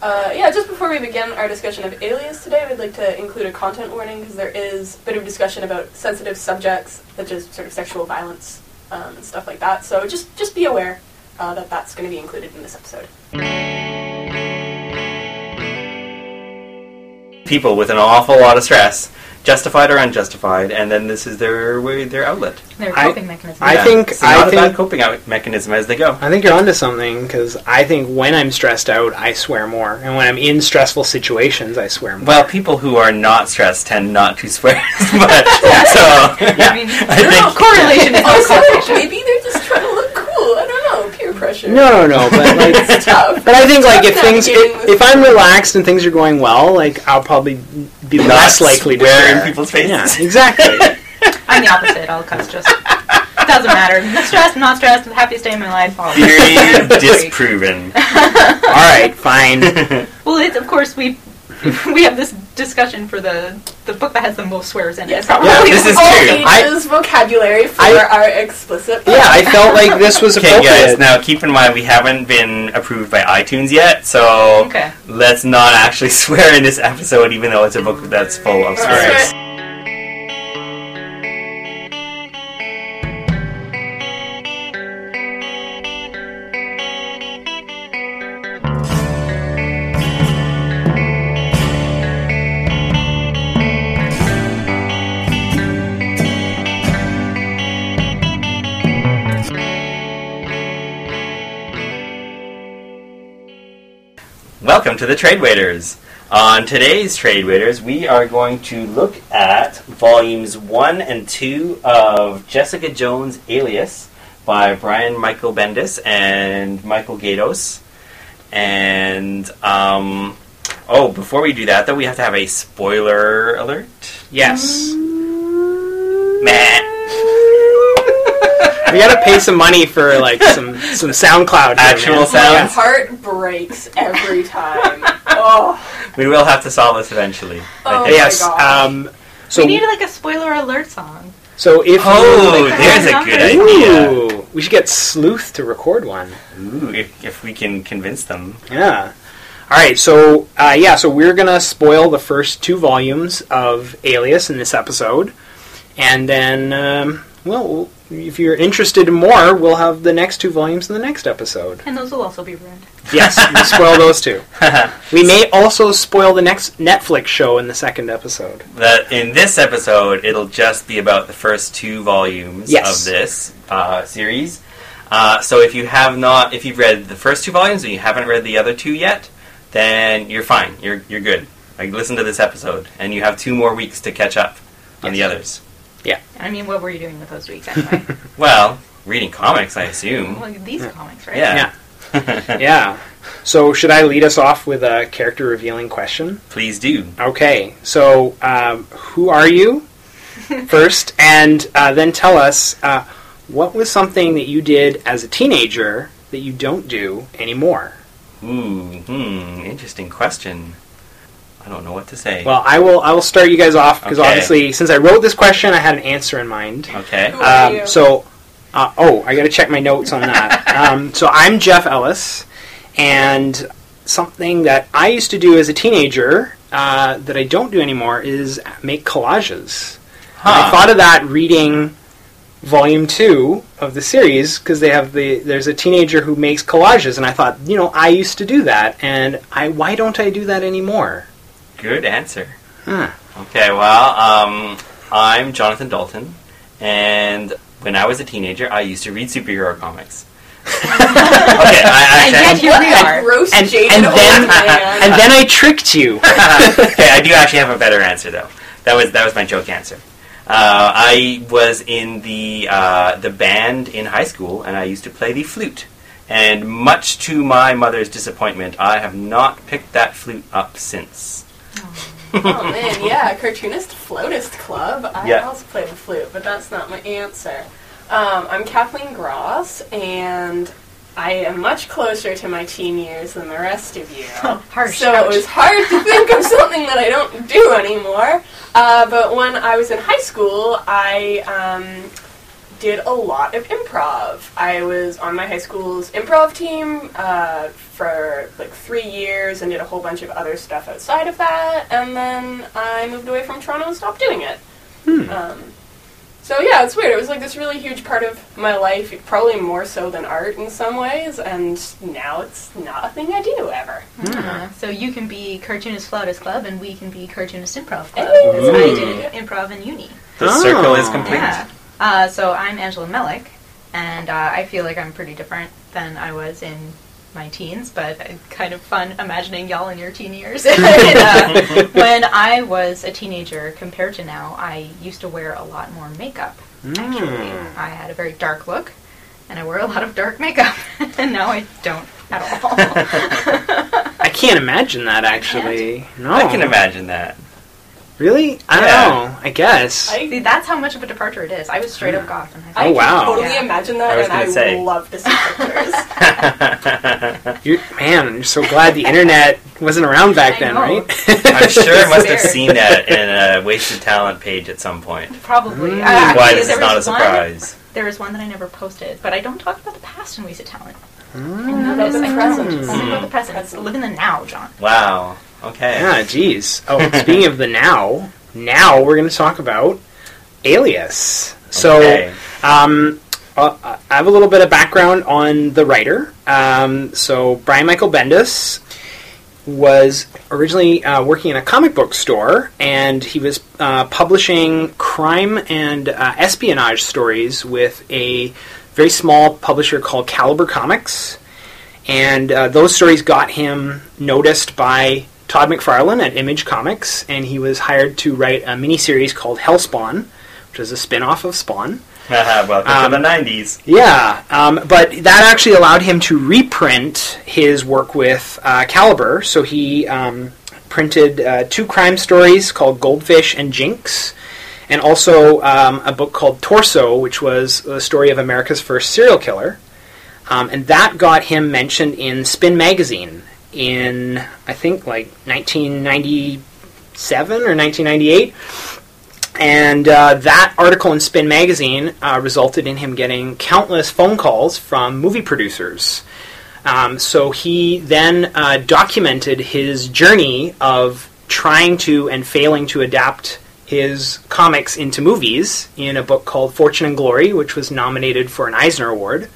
Uh, yeah, just before we begin our discussion of Alias today, we'd like to include a content warning because there is a bit of discussion about sensitive subjects, such as sort of sexual violence um, and stuff like that. So just just be aware uh, that that's going to be included in this episode. People with an awful lot of stress, justified or unjustified, and then this is their way, their outlet. Their I- coping mechanism. I think- it's not a think- bad coping out mechanism as they go. I think you're onto something because I think when I'm stressed out, I swear more, and when I'm in stressful situations, I swear more. Well, people who are not stressed tend not to swear as much. So I mean, I there's no think- correlation is no Also, causation. maybe they're just trying to look cool. I don't know, peer pressure. no, no, no, but like. it's tough. But I think like if things if, if I'm relaxed and things are going well, like I'll probably be Not less likely to swear in people's faces. Yeah, exactly. I'm the opposite. I'll cuss just. Doesn't matter. I'm stressed, I'm not stressed. I'm the happiest day of my life. I'll- Theory disproven. All right, fine. Well, it's of course we we have this discussion for the the book that has the most swears in it. Yes, Probably Yeah, this is all true. ages vocabulary for I- our explicit. Yeah, I felt like this was Okay, guys. Now keep in mind we haven't been approved by iTunes yet, so Okay. let's not actually swear in this episode, even though it's a book that's full of swears. Welcome to the Trade Waiters. On today's Trade Waiters, we are going to look at volumes one and two of Jessica Jones' Alias by Brian Michael Bendis and Michael Gaydos. And um, oh, before we do that, though, we have to have a spoiler alert. yes. Man, We gotta pay some money for like some some SoundCloud. Actual man. sound? My heart breaks every time. oh, we will have to solve this eventually. Oh think. Yes. gosh. Um, so we need like a spoiler alert song. so if Oh, Like, there's a numbers. good idea. Ooh, we should get Sleuth to record one. Ooh, if, if we can convince them. Yeah. All right. So uh, yeah. So we're gonna spoil the first two volumes of Alias in this episode, and then um, well, if you're interested in more, we'll have the next two volumes in the next episode. And those will also be ruined. Yes, we spoil those two. We may also spoil the next Netflix show in the second episode. that in this episode, it'll just be about the first two volumes Yes. of this uh, series. Uh, so if you have not, if you've read the first two volumes and you haven't read the other two yet, then you're fine. You're you're good. Like listen to this episode, and you have two more weeks to catch up on the Yes. Others. I mean, what were you doing with those weeks anyway? Well, reading comics, I assume. well, these comics, right? Yeah. Yeah. So should I lead us off with a character revealing question? Please do. Okay. So um, who are you first, and uh, then tell us uh, what was something that you did as a teenager that you don't do anymore. Ooh, hmm, interesting question. I don't know what to say. Well, I will. I will start you guys off because Okay. obviously, since I wrote this question, I had an answer in mind. okay. Who are you? Um, so, uh, oh, I got to check my notes on that. um, so I'm Jeff Ellis, and something that I used to do as a teenager uh, that I don't do anymore is make collages. And I Huh. thought of that reading volume two of the series because they have the there's a teenager who makes collages, and I thought, you know, I used to do that, and I why don't I do that anymore? Good answer. Huh. Okay, well, um, I'm Jonathan Dalton, and when I was a teenager, I used to read superhero comics. okay, I And yet here we are. gross And- jaded and old then- man. And then I tricked you. okay, I do actually have a better answer though. That was that was my joke answer. Uh, I was in the uh, the band in high school, and I used to play the flute. And much to my mother's disappointment, I have not picked that flute up since. Oh man, yeah, cartoonist flautist club. I Yeah. also play the flute, but that's not my answer. Um, I'm Kathleen Gross, and I am much closer to my teen years than the rest of you. Harsh. So ouch. it was hard to think of something that I don't do anymore. Uh, but when I was in high school, I um, did a lot of improv. I was on my high school's improv team uh, for like three years and did a whole bunch of other stuff outside of that. And then I moved away from Toronto and stopped doing it. Hmm. Um, so yeah, it's weird. It was like this really huge part of my life, probably more so than art in some ways. And now it's not a thing I do ever. Uh, so you can be cartoonist flautist club, and we can be cartoonist improv club. Hey. I did improv in uni. The Oh. circle is complete. Yeah. Uh, so I'm Angela Melick, and uh, I feel like I'm pretty different than I was in my teens, but it's kind of fun imagining y'all in your teen years. And, uh, when I was a teenager compared to now, I used to wear a lot more makeup. Actually, Mm. I had a very dark look, and I wore a lot of dark makeup, and now I don't at all. I can't imagine that actually. No, I can imagine that. Really? I don't Yeah. know. I guess. I, See, that's how much of a departure it is. I was straight up goth in high I school. Oh, wow. can totally Yeah. imagine I that, was and I say. love to see pictures. You're, man, I'm so glad the internet wasn't around back I then, know. right? I'm sure I must have seen that in a wasted talent page at some point. Probably. Mm. Uh, Why this is there not a was one- surprise. There was one that I never posted, but I don't talk about the past in Wasted Talent. Mm. About the I present. don't. Only about the Mm. present. It's live in the now, John. Wow. Okay. Yeah, geez. Oh, speaking of the now, now we're going to talk about Alias. So, Okay. um, uh, I have a little bit of background on the writer. Um, so, Brian Michael Bendis was originally uh, working in a comic book store, and he was uh, publishing crime and uh, espionage stories with a very small publisher called Caliber Comics. And uh, those stories got him noticed by Todd McFarlane at Image Comics, and he was hired to write a miniseries called Hellspawn, which is a spin off of Spawn. Welcome Um, to the 90s. Yeah, um, but that actually allowed him to reprint his work with uh, Caliber. So he um, printed uh, two crime stories called Goldfish and Jinx, and also um, a book called Torso, which was the story of America's first serial killer. Um, and that got him mentioned in Spin Magazine in, I think, like 1997 or 1998. And uh, that article in Spin Magazine uh, resulted in him getting countless phone calls from movie producers. Um, so he then uh, documented his journey of trying to and failing to adapt his comics into movies in a book called Fortune and Glory, which was nominated for an Eisner Award.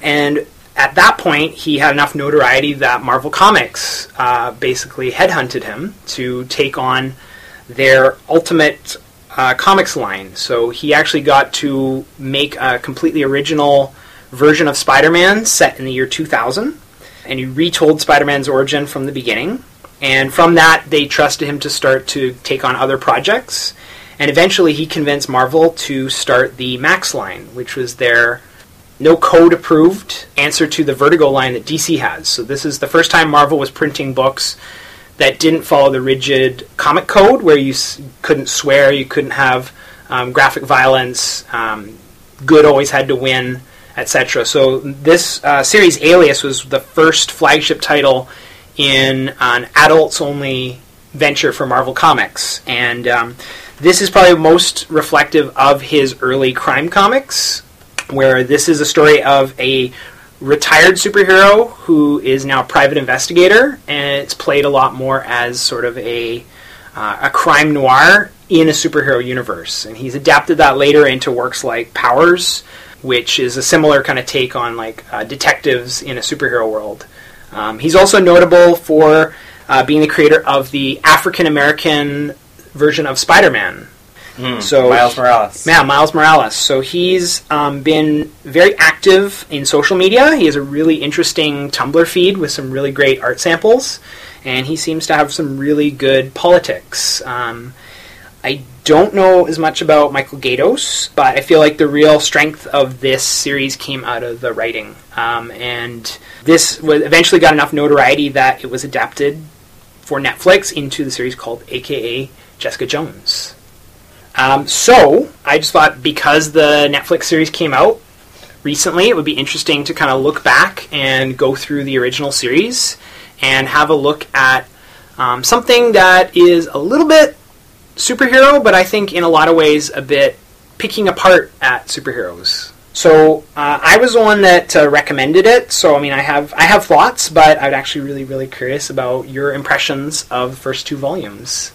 And at that point, he had enough notoriety that Marvel Comics uh, basically headhunted him to take on their ultimate uh, comics line. So he actually got to make a completely original version of Spider Man set in the year 2000. And he retold Spider Man's origin from the beginning. And from that, they trusted him to start to take on other projects. And eventually, he convinced Marvel to start the Max line, which was their no code approved answer to the Vertigo line that DC has. So this is the first time Marvel was printing books that didn't follow the rigid comic code, where you s- couldn't swear, you couldn't have um, graphic violence, um, good always had to win, etc. So this uh, series, Alias, was the first flagship title in an adults-only venture for Marvel Comics, and um, this is probably most reflective of his early crime comics, where this is a story of a retired superhero who is now a private investigator, and it's played a lot more as sort of a uh, a crime noir in a superhero universe. And he's adapted that later into works like Powers, which is a similar kind of take on like uh, detectives in a superhero world. Um, he's also notable for uh, being the creator of the African American version of Spider-Man, Hmm. So- Miles Morales. yeah, Miles Morales. So he's um, been very active in social media. He has a really interesting Tumblr feed with some really great art samples, and he seems to have some really good politics. Um, I don't know as much about Michael Gaydos, but I feel like the real strength of this series came out of the writing. Um, and this was eventually got enough notoriety that it was adapted for Netflix into the series called AKA Jessica Jones. Um, so I just thought because the Netflix series came out recently, it would be interesting to kind of look back and go through the original series and have a look at um, something that is a little bit superhero, but I think in a lot of ways a bit picking apart at superheroes. So uh, I was the one that uh, recommended it. So I mean, I have I have thoughts, but I'm actually really really curious about your impressions of the first two volumes.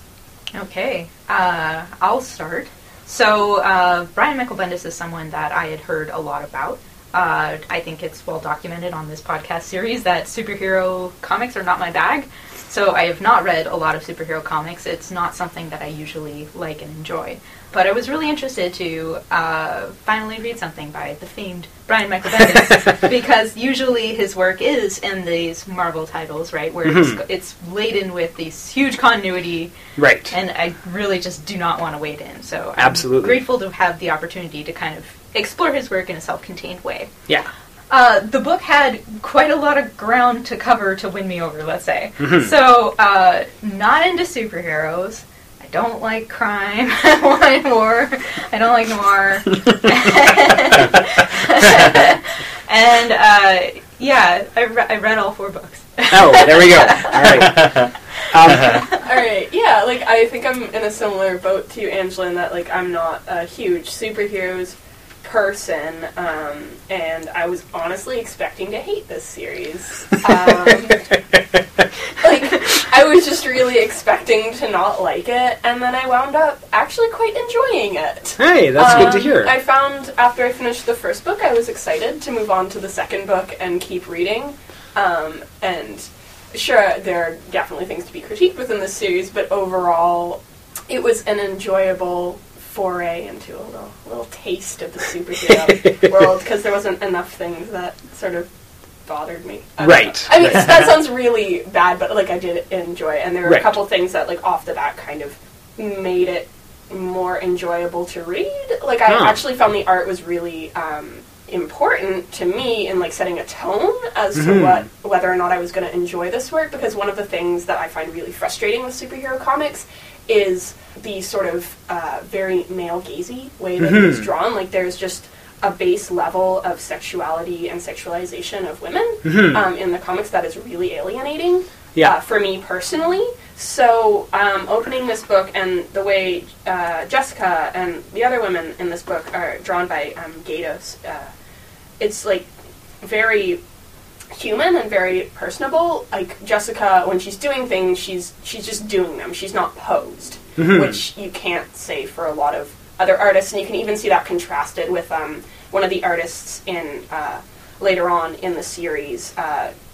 Okay, uh, I'll start. So, uh, Brian Michael Bendis is someone that I had heard a lot about. Uh, I think it's well documented on this podcast series that superhero comics are not my bag. So, I have not read a lot of superhero comics. It's not something that I usually like and enjoy. But I was really interested to uh, finally read something by the famed Brian Michael Bendis because usually his work is in these Marvel titles, right, where Mhm. it's, it's laden with these huge continuity Right. and I really just do not want to wade in. So I'm Absolutely. grateful to have the opportunity to kind of explore his work in a self-contained way. Yeah. Uh, the book had quite a lot of ground to cover to win me over, let's say. Mhm. So, uh, not into superheroes. I don't like crime. I want war. I don't like noir. and uh, yeah, I, re- I read all four books. Oh, there we go. All right. Um, All right, yeah, like I think I'm in a similar boat to you, Angela, in that like I'm not a huge superheroes person, um, and I was honestly expecting to hate this series. Um, like I was just really expecting to not like it, and then I wound up actually quite enjoying it. hey, that's good to Um, hear. I found after I finished the first book, I was excited to move on to the second book and keep reading. Um, and sure, there are definitely things to be critiqued within this series, but overall, it was an enjoyable foray into a little, little taste of the superhero world because there wasn't enough things that sort of bothered me. I Right. I mean, that sounds really bad, but like I did enjoy it, and there were Right. a couple things that like off the bat kind of made it more enjoyable to read. Like I actually found the art was really um, important to me in like setting a tone as Mhm. to what whether or not I was going to enjoy this work. Because one of the things that I find really frustrating with superhero comics is the sort of uh, very male gazy way that it is Mhm. drawn. Like there's just a base level of sexuality and sexualization of women Mhm. um, in the comics that is really alienating Yeah. uh, for me personally. So, um, opening this book and the way uh, Jessica and the other women in this book are drawn by um, Gaydos, uh, it's like very human and very personable. Like Jessica, when she's doing things, she's she's just doing them. She's not posed, Mhm. which you can't say for a lot of other artists, and you can even see that contrasted with um, one of the artists in uh, later on in the series.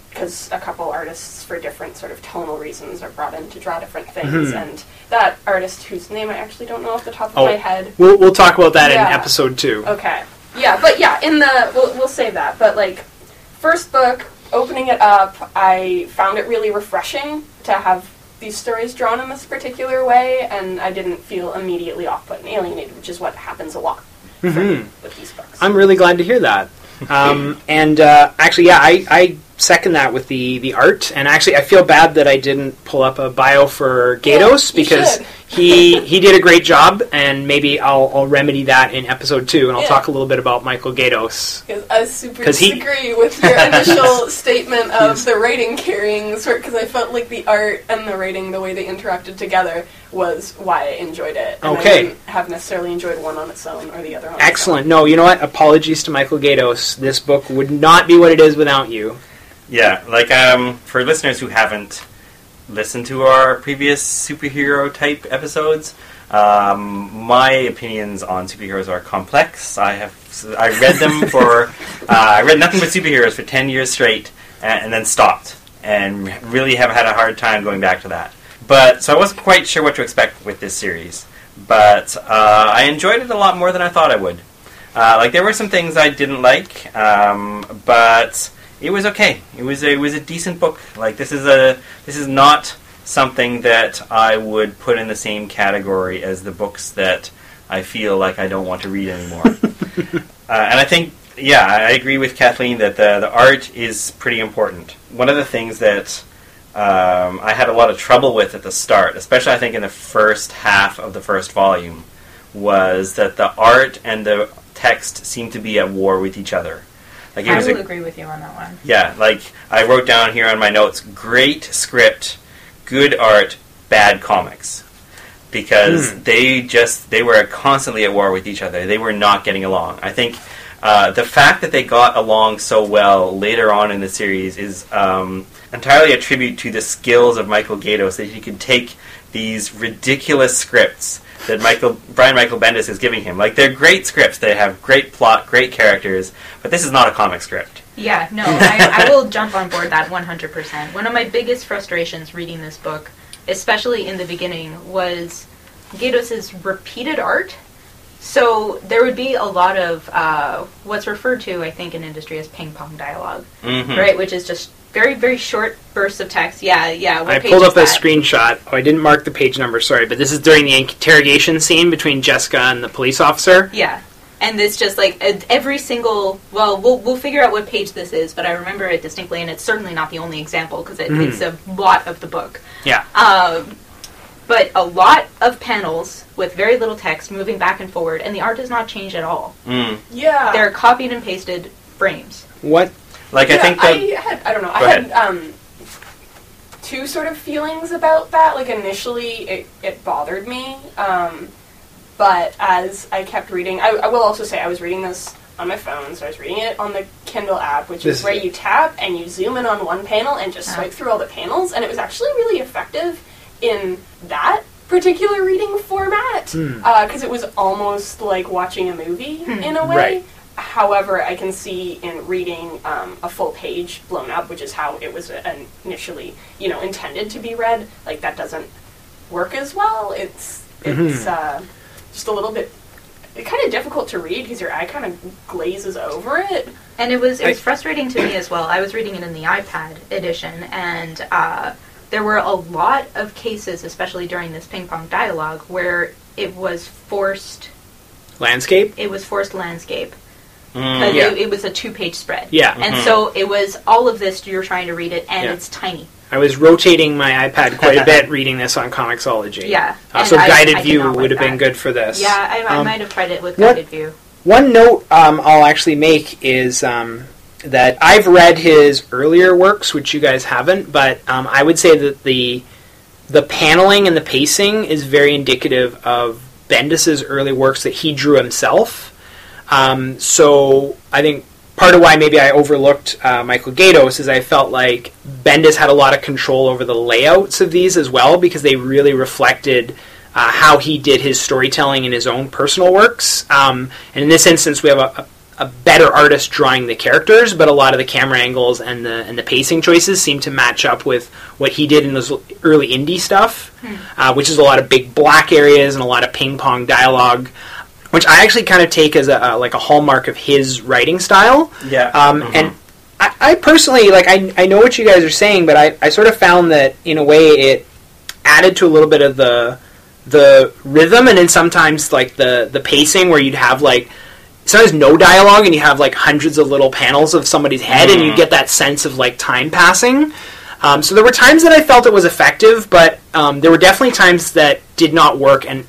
because a couple artists, for different sort of tonal reasons, are brought in to draw different things, Mhm. and that artist, whose name I actually don't know off the top of Oh. my head, We'll, we'll talk about that Yeah. in episode two. Okay. Yeah, but yeah, in the we'll, we'll save that. But like first book, opening it up, I found it really refreshing to have these stories drawn in this particular way, and I didn't feel immediately off put and alienated, which is what happens a lot for me Mhm. with these books. I'm really glad to hear that. Um, and uh, actually, yeah, I, I second that with the, the art. And actually, I feel bad that I didn't pull up a bio for Gaydos Yeah, because he he did a great job. And maybe I'll, I'll remedy that in episode two, and I'll Yeah. talk a little bit about Michael Gaydos. Because I super 'Cause he- disagree with your initial statement of the rating carrying sort because I felt like the art and the rating, the way they interacted together, was why I enjoyed it. And Okay. I wouldn't have necessarily enjoyed one on its own or the other on its own. Excellent. No, you know what? Apologies to Michael Gaydos. This book would not be what it is without you. Yeah, like um, for listeners who haven't listened to our previous superhero type episodes, um, my opinions on superheroes are complex. I have I read them for uh, I read nothing but superheroes for ten years straight, and, and then stopped, and really have had a hard time going back to that. But so I wasn't quite sure what to expect with this series, but uh, I enjoyed it a lot more than I thought I would. Uh, like there were some things I didn't like, um, but it was okay. It was a, it was a decent book. Like this is a this is not something that I would put in the same category as the books that I feel like I don't want to read anymore. uh, and I think yeah, I agree with Kathleen that the the art is pretty important. One of the things that um, I had a lot of trouble with at the start, especially I think in the first half of the first volume, was that the art and the text seemed to be at war with each other. Like it I was will a, agree with you on that one. yeah, like I wrote down here on my notes: great script, good art, bad comics. because Hmm. they just they were constantly at war with each other. They were not getting along. I think uh, the fact that they got along so well later on in the series is um, entirely a tribute to the skills of Michael Gaydos that he could take these ridiculous scripts that Michael Brian Michael Bendis is giving him. Like they're great scripts. They have great plot, great characters, but this is not a comic script. Yeah, no, I, I will jump on board that 100%. One of my biggest frustrations reading this book, especially in the beginning, was Gaydos' repeated art. So there would be a lot of uh, what's referred to, I think, in industry as ping pong dialogue, Mhm. right? Which is just very, very short bursts of text. Yeah, yeah. What I page pulled is up a that? screenshot. Oh, I didn't mark the page number, sorry, but this is during the interrogation scene between Jessica and the police officer. Yeah. And it's just like uh, every single. Well, we'll we'll figure out what page this is, but I remember it distinctly, and it's certainly not the only example because it, Mhm. it's a lot of the book. Yeah. Um, but a lot of panels with very little text moving back and forward, and the art does not change at all. Mm. Yeah. They're copied and pasted frames. What? Like I think that I had I don't know. Go I had um, two sort of feelings about that. Like initially, it, it bothered me, um, but as I kept reading, I, I will also say I was reading this on my phone, so I was reading it on the Kindle app, which This is where is- you tap and you zoom in on one panel and just Ah. swipe through all the panels, and it was actually really effective in that particular reading format Hmm. because it was almost like watching a movie Hmm. in a way. Right. However, I can see in reading um, a full page blown up, which is how it was initially, you know, intended to be read. Like that doesn't work as well. It's it's Mhm. uh, just a little bit kind of difficult to read because your eye kind of glazes over it. And it was it was I- frustrating to me as well. I was reading it in the iPad edition, and uh, there were a lot of cases, especially during this ping pong dialogue, where it was forced. Landscape? It was forced landscape. Mm. Yeah. it, it was a two-page spread. Yeah. And Mhm. so it was all of this. You're trying to read it, and Yeah. it's tiny. I was rotating my iPad quite a bit reading this on Comixology. Yeah. Uh, so I- guided I view would have been good for this. Yeah, I, I Um, might have tried it with what- guided view. One note um, I'll actually make is um, that I've read his earlier works, which you guys haven't, but um, I would say that the the paneling and the pacing is very indicative of Bendis's early works that he drew himself. Um, so I think part of why maybe I overlooked uh, Michael Gaydos is I felt like Bendis had a lot of control over the layouts of these as well because they really reflected uh, how he did his storytelling in his own personal works. Um, and in this instance, we have a, a, a better artist drawing the characters, but a lot of the camera angles and the and the pacing choices seem to match up with what he did in those early indie stuff, uh, which is a lot of big black areas and a lot of ping pong dialogue. Which I actually kind of take as a, a like a hallmark of his writing style. Yeah. Um, Mhm. And I, I personally like I, I know what you guys are saying, but I, I sort of found that in a way it added to a little bit of the the rhythm, and then sometimes like the the pacing where you'd have like sometimes no dialogue and you have like hundreds of little panels of somebody's head, and you Mhm. get that sense of like time passing. Um, so there were times that I felt it was effective, but um, there were definitely times that did not work. And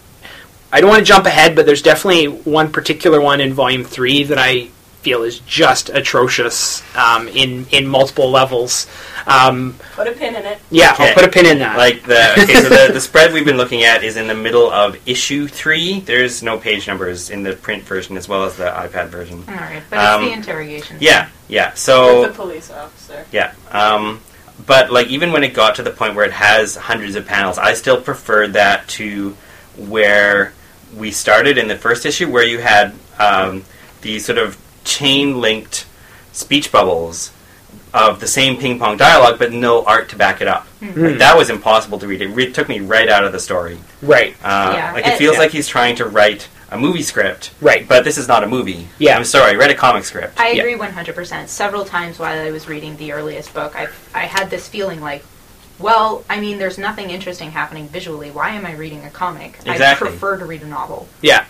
I don't want to jump ahead, but there's definitely one particular one in Volume Three that I feel is just atrocious um, in in multiple levels. Um, Put a pin in it. yeah, Okay. I'll put a pin in that. Like the okay, so the, the spread we've been looking at is in the middle of issue three. There's no page numbers in the print version as well as the iPad version. All right, but Um, it's the interrogation. Yeah, yeah. With So the police officer. yeah, um, but like even when it got to the point where it has hundreds of panels, I still preferred that to where we started in the first issue, where you had um, these sort of chain linked speech bubbles of the same ping pong dialogue, but no art to back it up. Hmm. Like, that was impossible to read. It re- took me right out of the story. right, Uh, Yeah, like it feels yeah. like he's trying to write a movie script, right. but this is not a movie. Yeah. I'm sorry, I read a comic script. I Yeah. agree 100%. Several times while I was reading the earliest book, I, I had this feeling like, well, I mean, there's nothing interesting happening visually. Why am I reading a comic? Exactly. I prefer to read a novel. Yeah.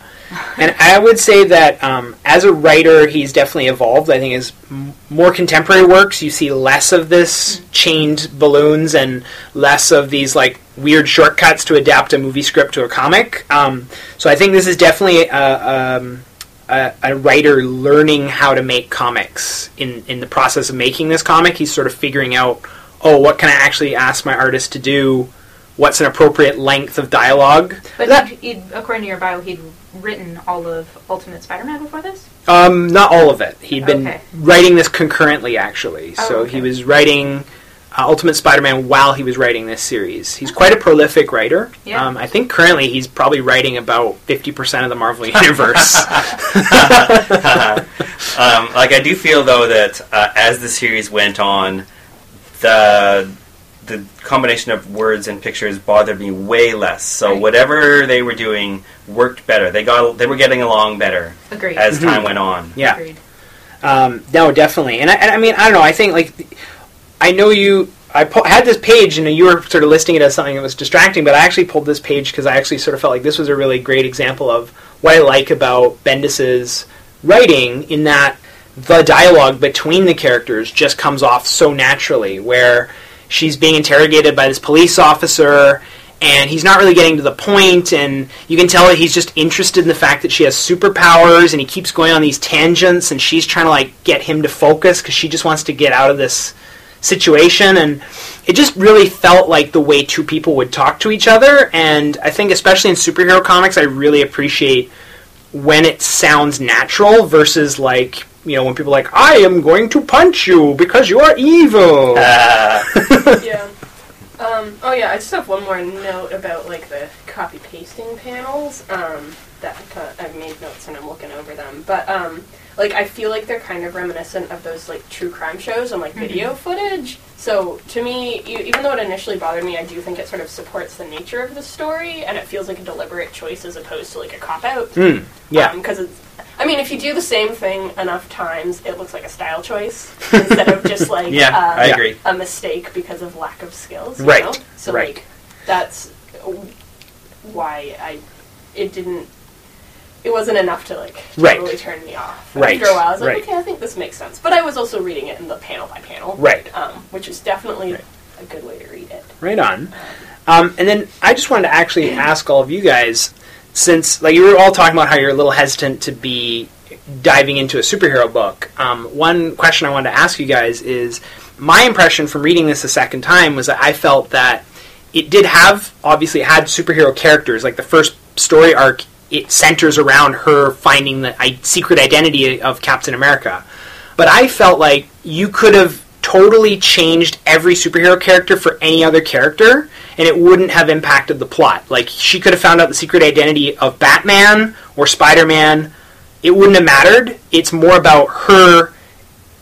And I would say that um, as a writer, he's definitely evolved. I think his m- more contemporary works, you see less of this chained balloons and less of these like weird shortcuts to adapt a movie script to a comic. Um, so I think this is definitely a, um, a, a writer learning how to make comics. In in the process of making this comic, he's sort of figuring out, oh, what can I actually ask my artist to do what's an appropriate length of dialogue. But That- he'd, he'd, according to your bio, he'd written all of Ultimate Spider-Man before this. Um, not all of it. He'd been Okay. writing this concurrently, actually. Oh, so okay. he was writing uh, Ultimate Spider-Man while he was writing this series. He's quite a prolific writer. Yeah. Um, I think currently he's probably writing about fifty percent of the Marvel universe. um, like I do feel though that uh, as the series went on, the the combination of words and pictures bothered me way less. So Right. whatever they were doing worked better. They got they were getting along better Agreed. as Mhm. time went on. yeah. Agreed. Um, no, definitely. And I, and I mean, I don't know. I think like I know you. I pu- had this page, and you were sort of listing it as something that was distracting, but I actually pulled this page because I actually sort of felt like this was a really great example of what I like about Bendis's writing, in that the dialogue between the characters just comes off so naturally, where she's being interrogated by this police officer. And he's not really getting to the point, and you can tell that he's just interested in the fact that she has superpowers, and he keeps going on these tangents, and she's trying to like get him to focus because she just wants to get out of this situation and it just really felt like the way two people would talk to each other and i think especially in superhero comics i really appreciate when it sounds natural versus like you know when people are like i am going to punch you because you are evil Uh, yeah. Um, oh yeah, I just have one more note about like the copy pasting panels. Um, that uh, I've made notes and I'm looking over them, but um, like I feel like they're kind of reminiscent of those like true crime shows and like video footage. So to me, e- even though it initially bothered me, I do think it sort of supports the nature of the story, and it feels like a deliberate choice as opposed to like a cop out. Hmm, yeah Because it's, I mean, if you do the same thing enough times, it looks like a style choice instead of just like yeah, uh, I agree. a mistake because of lack of skills. You Right, Know? So right. like that's why I it didn't. It wasn't enough to like Right. turn me off. Right, After a while, I was like, right. okay, I think this makes sense. But I was also reading it in the panel by panel, right um, which is definitely Right. a good way to read it. Right on. Um, and then I just wanted to actually ask all of you guys, since like you were all talking about how you're a little hesitant to be diving into a superhero book. Um, one question I wanted to ask you guys is my impression from reading this a second time was that I felt that it did have obviously it had superhero characters. Like the first story arc, it centers around her finding the I- secret identity of Captain America. But I felt like you could have totally changed every superhero character for any other character, and it wouldn't have impacted the plot. Like she could have found out the secret identity of Batman or Spider Man. It wouldn't have mattered. It's more about her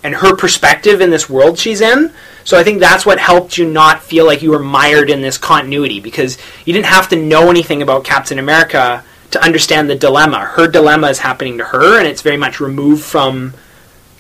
and her perspective in this world she's in. So I think that's what helped you not feel like you were mired in this continuity because you didn't have to know anything about Captain America to understand the dilemma. Her dilemma is happening to her, and it's very much removed from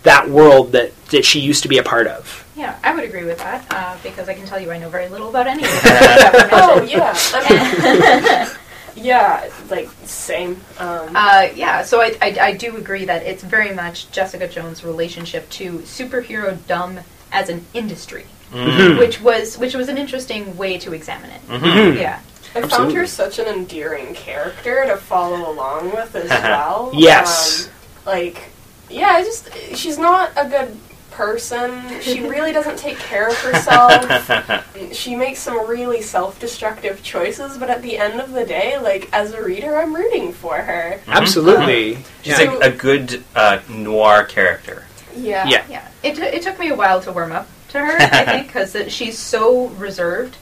that world that, that she used to be a part of. Yeah, I would agree with that uh, because I can tell you I know very little about any of the characters that were Oh yeah, I mean, yeah, like same. Um, Uh, yeah, so I, I, I do agree that it's very much Jessica Jones' relationship to superhero dumb as an industry, Mm. which was which was an interesting way to examine it. Mhm. Yeah, I found her such an endearing character to follow along with as well. Yes. Um, like, yeah, I just she's not a good person. She really doesn't take care of herself. she makes some really self-destructive choices, but at the end of the day, like as a reader, I'm rooting for her. Absolutely. She's Yeah. a, a good uh, noir character. Yeah. Yeah. yeah. It, t- it took me a while to warm up to her, I think, because she's so reserved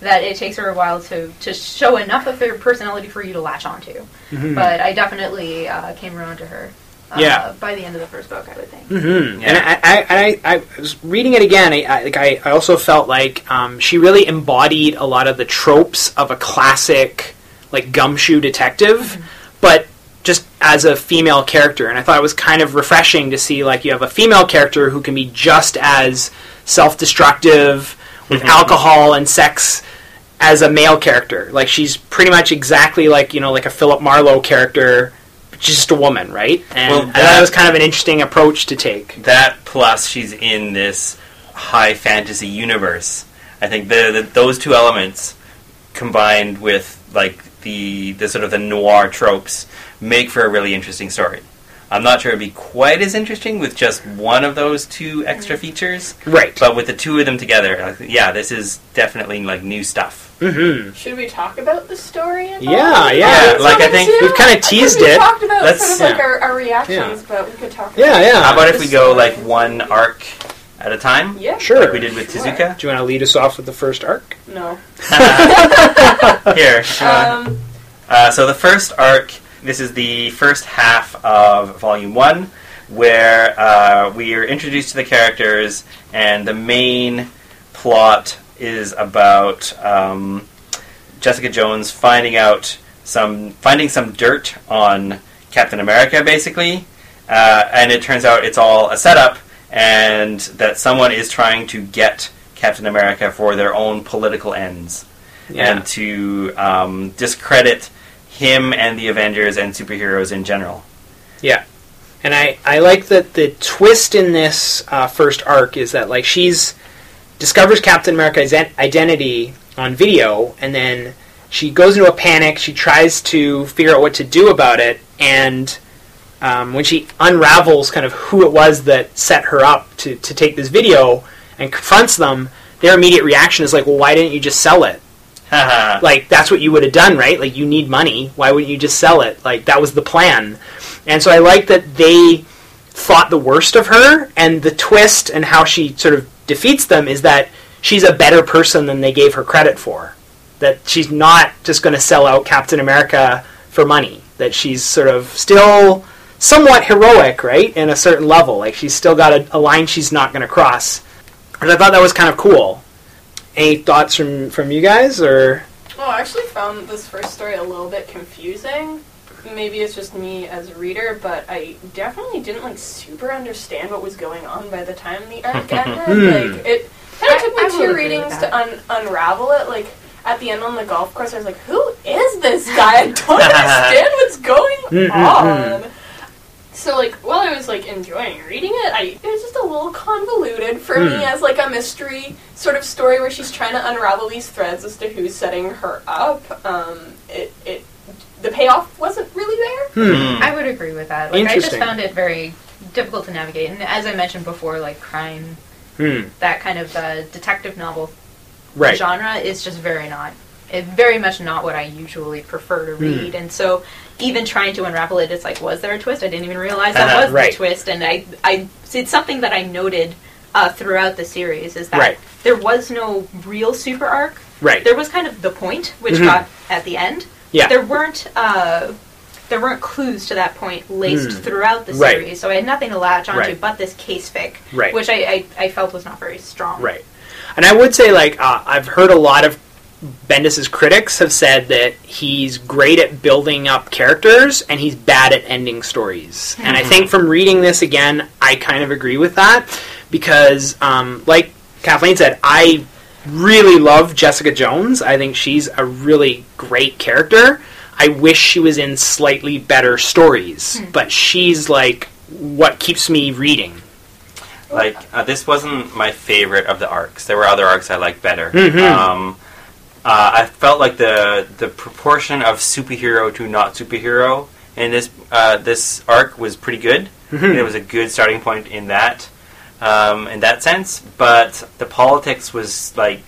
that it takes her a while to, to show enough of her personality for you to latch onto. Mhm. But I definitely uh, came around to her. Uh, Yeah. By the end of the first book, I would think. Mm-hmm. Yeah. And I, I, I, I was reading it again. I, I, like I, I also felt like um, she really embodied a lot of the tropes of a classic, like gumshoe detective, but just as a female character. And I thought it was kind of refreshing to see like you have a female character who can be just as self-destructive with alcohol and sex as a male character. Like she's pretty much exactly like you know like a Philip Marlowe character. Just a woman, right? And Well, that- that was kind of an interesting approach to take. That plus she's in this high fantasy universe. I think the, the those two elements combined with like the the sort of the noir tropes make for a really interesting story. I'm not sure it'd be quite as interesting with just one of those two extra features, Right. but with the two of them together, like, yeah, this is definitely like new stuff. hmm Should we talk about the story? at all? Yeah, yeah. Yeah, like, I think we've kinda I think teased we it. talked about Let's- sort of like yeah. our, our reactions, but we could talk. Yeah, about yeah. How about if we go like one arc at a time, Yeah. Sure. like we did with Sure. Tezuka? Do you want to lead us off with the first arc? No. Here. if you want. Um, Uh, so the first arc, this is the first half of Volume One, where uh, we are introduced to the characters, and the main plot is about um, Jessica Jones finding out some finding some dirt on Captain America, basically, uh, and it turns out it's all a setup, and that someone is trying to get Captain America for their own political ends. And to um, discredit him and the Avengers and superheroes in general. Yeah. And I, I like that the twist in this uh, first arc is that like she's discovers Captain America's identity on video, and then she goes into a panic. She tries to figure out what to do about it, and um, when she unravels kind of who it was that set her up to, to take this video and confronts them, their immediate reaction is like, "Well, why didn't you just sell it?" Like that's what you would have done, right? Like you need money. Why wouldn't you just sell it? Like that was the plan. And so I like that they thought the worst of her, and the twist and how she sort of defeats them is that she's a better person than they gave her credit for. That she's not just going to sell out Captain America for money. That she's sort of still somewhat heroic, right? In a certain level. Like she's still got a, a line she's not going to cross. And I thought that was kind of cool. Any thoughts from from you guys or? well, I actually found this first story a little bit confusing. Maybe it's just me as a reader, but I definitely didn't like super understand what was going on by the time the arc ended. Hmm. like it kind of took me will two readings to un- unravel it. Like at the end on the golf course, I was like, "Who is this guy? I don't understand what's going Mm, mm, on." So like while I was like enjoying reading it, I it was just a little convoluted for Hmm. me as like a mystery sort of story where she's trying to unravel these threads as to who's setting her up. Um, it it the payoff wasn't really there. Hmm. Hmm. I would agree with that. Like I just found it very difficult to navigate, and as I mentioned before, like crime, Hmm. that kind of uh, detective novel Right. genre is just very not, it, very much not what I usually prefer to Hmm. read, and so even trying to unravel it, it's like, was there a twist? I didn't even realize that Uh-huh, was right. the twist, and I, I, it's something that I noted uh, throughout the series is that Right. there was no real super arc. Right. There was kind of the point, which Mhm. got at the end. Yeah. There weren't. Uh, there weren't clues to that point laced Hmm. throughout the Right. series, so I had nothing to latch onto Right. but this case fic, Right. which I, I, I felt was not very strong. Right. And I would say, like, uh, I've heard a lot of Bendis's critics have said that he's great at building up characters and he's bad at ending stories. And I think from reading this again, I kind of agree with that because, um, like Kathleen said, I really love Jessica Jones. I think she's a really great character. I wish she was in slightly better stories, but she's like what keeps me reading. Like uh, this wasn't my favorite of the arcs. There were other arcs I liked better. Mhm. Um, uh, I felt like the the proportion of superhero to not superhero in this uh, this arc was pretty good. Mhm. It was a good starting point in that um, in that sense, but the politics was like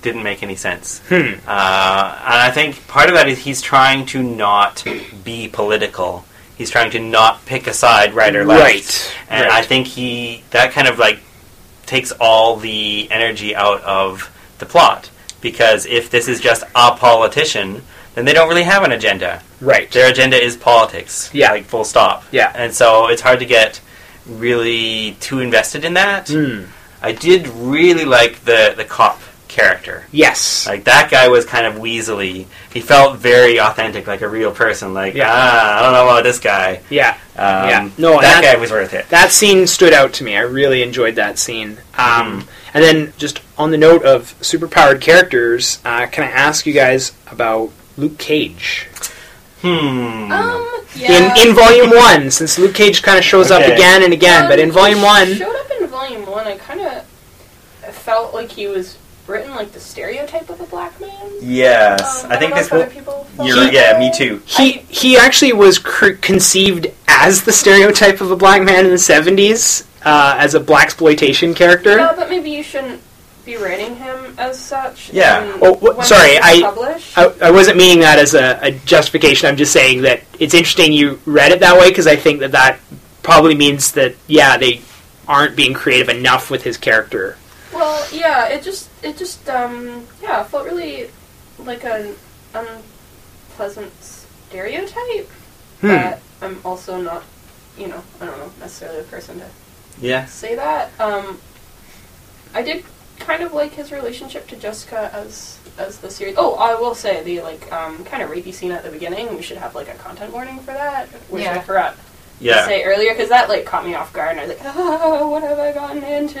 didn't make any sense. Hmm. Uh, and I think part of that is he's trying to not be political. He's trying to not pick a side, right or left. Right. And right. I think he that kind of like takes all the energy out of the plot because if this is just a politician, then they don't really have an agenda. right. Their agenda is politics. Yeah. Like full stop. Yeah. And so it's hard to get really too invested in that. Hmm. I did really like the the cop character. Yes. Like that guy was kind of weaselly. He felt very authentic, like a real person. Like Yeah. ah, I don't know about this guy. yeah. Um, Yeah. No, that that- guy was worth it. That scene stood out to me. I really enjoyed that scene. Um, And then, just on the note of superpowered characters, uh, can I ask you guys about Luke Cage Hmm. Um, yeah. in in Volume One? Since Luke Cage kind of shows up again and again, but Um, in Volume he One, showed up in volume one. I kind of felt like he was written like the stereotype of a black man. yes, Um, I think don't this if will. people You're, yeah, me too. He he actually was cr- conceived as the stereotype of a black man in the seventies uh, as a blaxploitation character. No, but maybe you shouldn't be rating him as such. Yeah. in- Oh, wh- sorry, I- published. I, I wasn't meaning that as a, a justification. I'm just saying that it's interesting you read it that way because I think that that probably means that yeah they aren't being creative enough with his character. Well, yeah, it just it just um yeah felt really like an unpleasant stereotype. Hmm. But I'm also not, you know, I don't know necessarily the person to Yeah. say that. Um, I did kind of like his relationship to Jessica as as the series. Oh, I will say the like um, kind of rapey scene at the beginning. We should have like a content warning for that, which I Yeah. forgot to Yeah. say earlier because that like caught me off guard. and I was like, oh, what have I gotten into?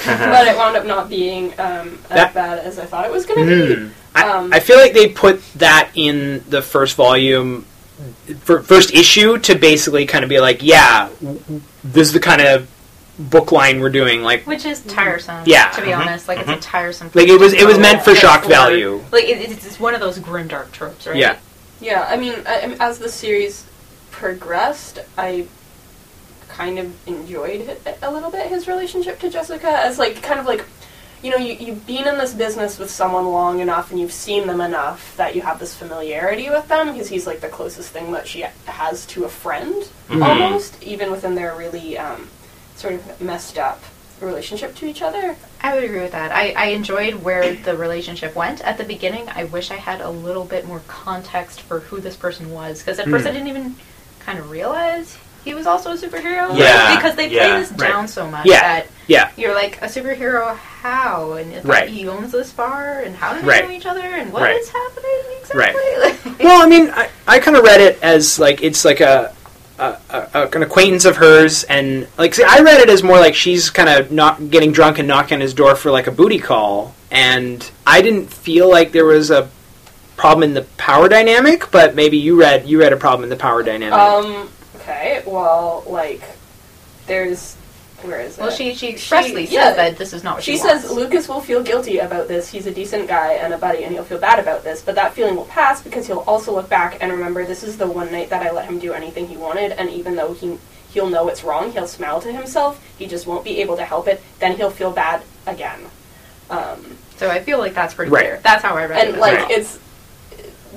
but it wound up not being um, as That- bad as I thought it was going to be. Hmm. I, Um, I feel like they put that in the first volume, fir- first issue, to basically kind of be like, yeah, w- w- this is the kind of book line we're doing. Like, Which is tiresome. Yeah. To be Mhm. honest, like it's a tiresome. like it was it was meant for Like, shock for- value. Like it, it's it's one of those grim dark tropes, right? Yeah. Yeah, I mean, I, I mean, as the series progressed, I kind of enjoyed a little bit his relationship to Jessica as like kind of like you know you, you've been in this business with someone long enough and you've seen them enough that you have this familiarity with them because he's like the closest thing that she has to a friend Mhm. almost even within their really um, sort of messed up relationship to each other I would agree with that. I, I enjoyed where the relationship went at the beginning. I wish I had a little bit more context for who this person was because at first Hmm. I didn't even kind of realize he was also a superhero. Like, because they play yeah, this right. down so much Yeah. that Yeah. you're like a superhero. How and it's Right. like, he owns this bar and how do they Right. know each other and what Right. is happening Right. exactly? Well, I mean, I, I kind of read it as like it's like a, a, a an acquaintance of hers, and like see, I read it as more like she's kind of not getting drunk and knocking on his door for like a booty call, and I didn't feel like there was a problem in the power dynamic, but maybe you read you read a problem in the power dynamic. um okay well like there's where is it well, she she expressly She- yeah. says that this is not what She she, says wants. Lucas will feel guilty about this. He's a decent guy and a buddy, and he'll feel bad about this. But that feeling will pass because he'll also look back and remember this is the one night that I let him do anything he wanted. And even though he he'll know it's wrong, he'll smile to himself. He just won't be able to help it. Then he'll feel bad again. Um, So I feel like that's pretty Right. clear. That's how I read it. and like well. it's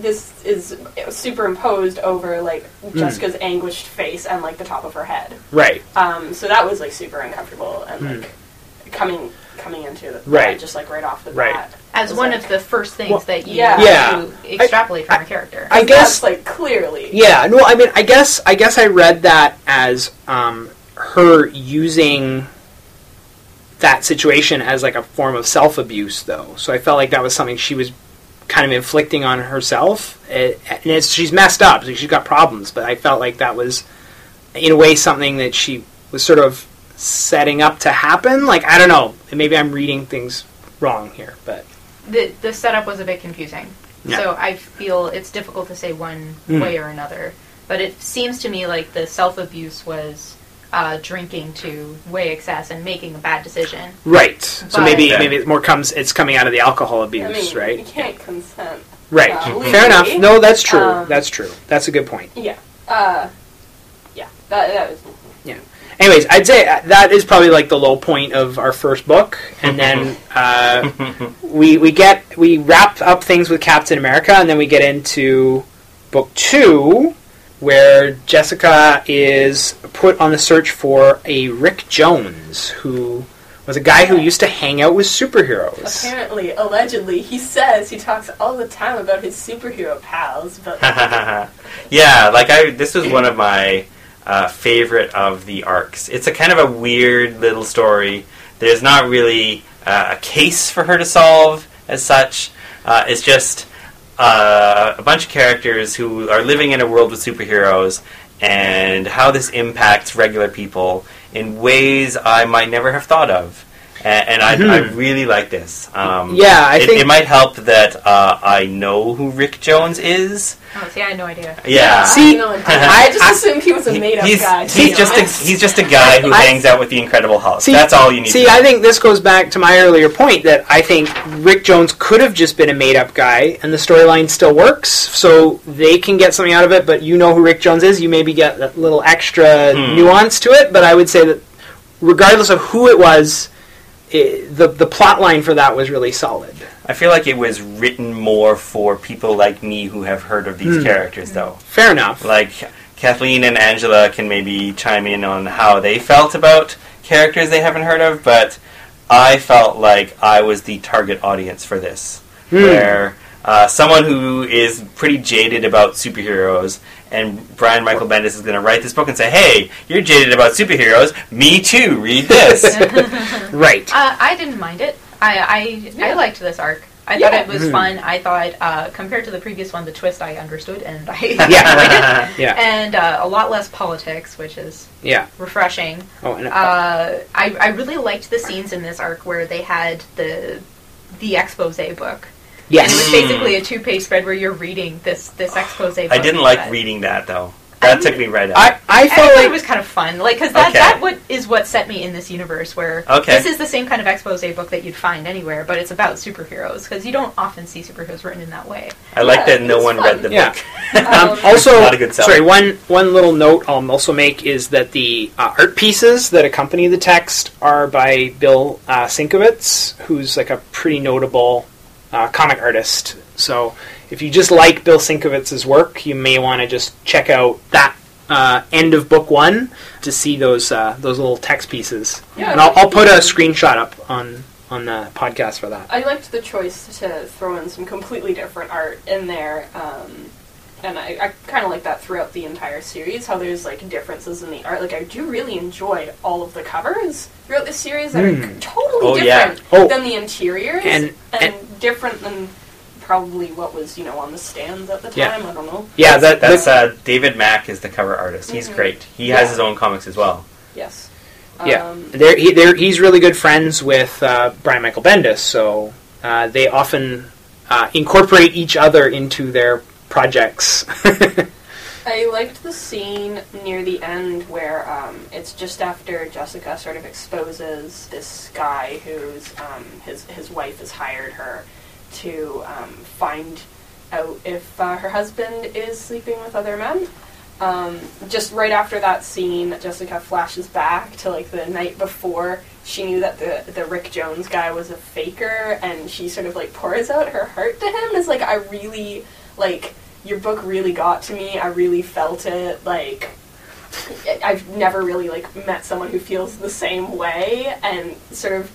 this is superimposed over like Jessica's anguished face and like the top of her head. right. Um, so that was like super uncomfortable and Hmm. like coming coming into the Right. just like right off the Right. bat. as one like- of the first things Well, that you, Yeah. Yeah. you extrapolate from a character. I That's, guess like clearly. Yeah, no, I mean, I guess I guess I read that as um, her using that situation as like a form of self abuse, though. So I felt like that was something she was kind of inflicting on herself, Eh, and it's, she's messed up, she's got problems. But I felt like that was, in a way, something that she was sort of setting up to happen. Like I don't know, maybe I'm reading things wrong here, but the the setup was a bit confusing. Yeah. So I feel it's difficult to say one Mm. way or another. But it seems to me like the self abuse was uh, drinking to way excess and making a bad decision. right. So But- maybe Yeah. maybe it more comes it's coming out of the alcohol abuse, I mean, right? you can't consent. Right. uh, Fair legally. enough. No, that's true. Um, that's true. That's a good point. Yeah. Uh, yeah. That, that was. Yeah. Anyways, I'd say uh, that is probably like the low point of our first book, and then uh, we we get we wrap up things with Captain America, and then we get into book two, where Jessica is put on the search for a Rick Jones, who was a guy who used to hang out with superheroes. Apparently, allegedly, he says he talks all the time about his superhero pals, but yeah, like I, this was one of my uh, favorite of the arcs. It's a kind of a weird little story. There's not really uh, a case for her to solve as such. Uh, it's just uh, a bunch of characters who are living in a world with superheroes and how this impacts regular people in ways I might never have thought of. And, and I, I Mhm. really like this. Um, Yeah, I it, think- it might help that uh, I know who Rick Jones is. Oh, see, I had no idea. Yeah. See, I, know, I, I- just I- assumed he was a made-up he's, guy. to he's be just a, he's just a guy who I- hangs out with the Incredible Hulk. See- That's all you need. See, to know. I think this goes back to my earlier point that I think Rick Jones could have just been a made up guy and the storyline still works, so they can get something out of it, but you know who Rick Jones is, you maybe get that little extra Hmm. nuance to it, but I would say that regardless of who it was, it, the, the plot line for that was really solid. I feel like it was written more for people like me who have heard of these Hmm. characters, though. Fair enough. Like Kathleen and Angela can maybe chime in on how they felt about characters they haven't heard of, but I felt like I was the target audience for this, Hmm. where uh, someone who is pretty jaded about superheroes. And Brian Michael Bendis is going to write this book and say, "Hey, you're jaded about superheroes. Me too. Read this." Right. Uh, I didn't mind it. I I, Yeah. I liked this arc. I Yeah. thought it was Mhm. fun. I thought uh, compared to the previous one, the twist I understood and I Yeah. Yeah. And uh, a lot less politics, which is Yeah. refreshing. Oh, and Uh, I I really liked the scenes in this arc where they had the the expose book. Yes. And it was basically a two page spread where you're reading this this expose book. I didn't like that- reading that though. I That took me right out. I, I I felt thought like it was kind of fun, like because that Okay. that what is what set me in this universe where Okay. this is the same kind of expose book that you'd find anywhere, but it's about superheroes because you don't often see superheroes written in that way. I like Yeah, that no one fun. read the Yeah. book. Um, Um, also, Not a good sorry. One one little note I'll also make is that the uh, art pieces that accompany the text are by Bill uh, Sienkiewicz, who's like a pretty notable uh, comic artist. So if you just like Bill Sienkiewicz's work, you may want to just check out that uh, end of book one to see those uh, those little text pieces. Yeah, and I'll, I'll put a screenshot up on on the podcast for that. I liked the choice to throw in some completely different art in there, um, and I, I kind of like that throughout the entire series. How there's like differences in the art. Like I do really enjoy all of the covers throughout the series that are Hmm. totally Oh, yeah. different Oh. than the interiors, And- and, different than probably what was you know on the stands at the time. Yeah. I don't know. Yeah, that, That's uh, David Mack is the cover artist. He's Mhm. great. He Yeah. has his own comics as well. Yes. Yeah. Um, they're, he, they're, he's really good friends with uh, Brian Michael Bendis, so uh, they often uh, incorporate each other into their projects. I liked the scene near the end where um, it's just after Jessica sort of exposes this guy who's um, his his wife has hired her to um, find out if uh, her husband is sleeping with other men. Um, just right after that scene, Jessica flashes back to like the night before she knew that the the Rick Jones guy was a faker, and she sort of like pours out her heart to him. It's like I really like your book really got to me. I really felt it. Like I- I've never really like met someone who feels the same way, and sort of.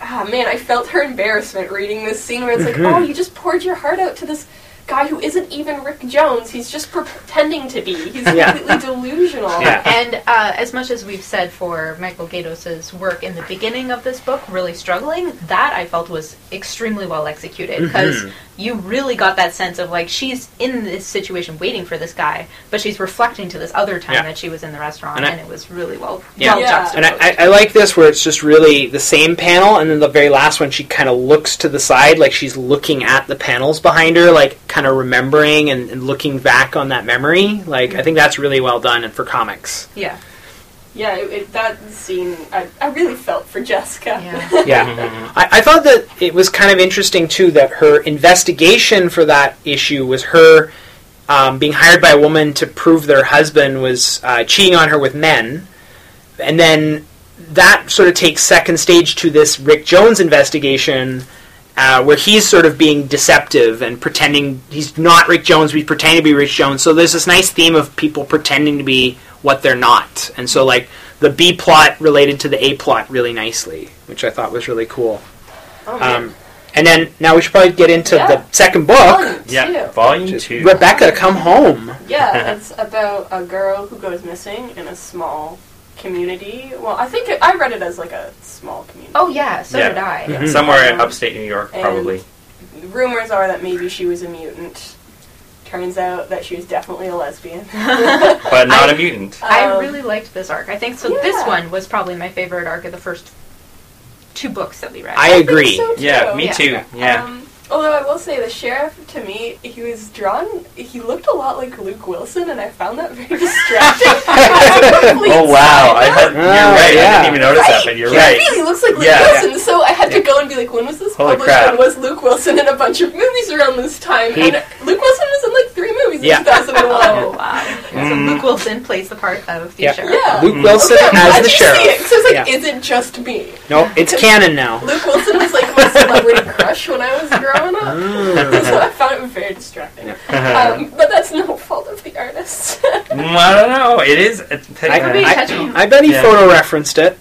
Ah man, I felt her embarrassment reading this scene where it's like, Mhm. oh, you just poured your heart out to this guy who isn't even Rick Jones. He's just pretending to be. He's Yeah. completely delusional. Yeah. And uh, as much as we've said for Michael Gaydos's work in the beginning of this book, really struggling, that I felt was extremely well executed because Mhm. You really got that sense of like she's in this situation waiting for this guy, but she's reflecting to this other time Yeah. that she was in the restaurant, And and, it was really well, Yeah. well Yeah. and I, I, I like this where it's just really the same panel, and then the very last one, she kind of looks to the side, like she's looking at the panels behind her, like kind of remembering and, and looking back on that memory. Like, I think that's really well done and for comics. yeah, Yeah, it, it, that scene, I, I really felt for Jessica. Yeah. Yeah. I, I thought that it was kind of interesting too that her investigation for that issue was her um, being hired by a woman to prove their husband was uh, cheating on her with men, and then that sort of takes second stage to this Rick Jones investigation. Uh, where he's sort of being deceptive and pretending he's not Rick Jones, but he's pretending to be Rick Jones. So there's this nice theme of people pretending to be what they're not, and so like the B plot related to the A plot really nicely, which I thought was really cool. Oh. Um, and then now we should probably get into Yeah. the second book. Volume Yeah, two. volume two. Rebecca, come home. Yeah, it's about a girl who goes missing in a small community. Well, I think it, I read it as like a small community. Oh yeah, so Yeah. did I. Mhm. Somewhere in Um, upstate New York, probably. Rumors are that maybe she was a mutant. Turns out that she was definitely a lesbian. But not a mutant. I Um, really liked this arc. I think so. This one was probably my favorite arc of the first two books that we read. I I think agree. so, too. Yeah, me Yeah. too. Yeah. Um, although I will say, the sheriff to me, he was drawn. He looked a lot like Luke Wilson, and I found that very distracting. oh wow! I had, you're Oh, right. I didn't even notice that, but you're right. he really looks like Luke Yeah. Wilson, so I had to go and be like, when was this Holy published? crap. And was Luke Wilson in a bunch of movies around this time? He- and Luke Wilson was in like three movies Yeah. in 2001. Oh wow! So Mm. Luke Wilson plays the part of the Yeah. sheriff. Yeah. Luke Mm. Wilson Okay, as glad the you sheriff. See it. So it's like, Yeah. is it just me? No, it's canon now. Luke Wilson was like my celebrity crush when I was growing up. Mm. so I found it very distracting. Um, but that's no fault of the artist. Mm, I don't know. It is. It, I, Could be I. I bet he Yeah. photo referenced it.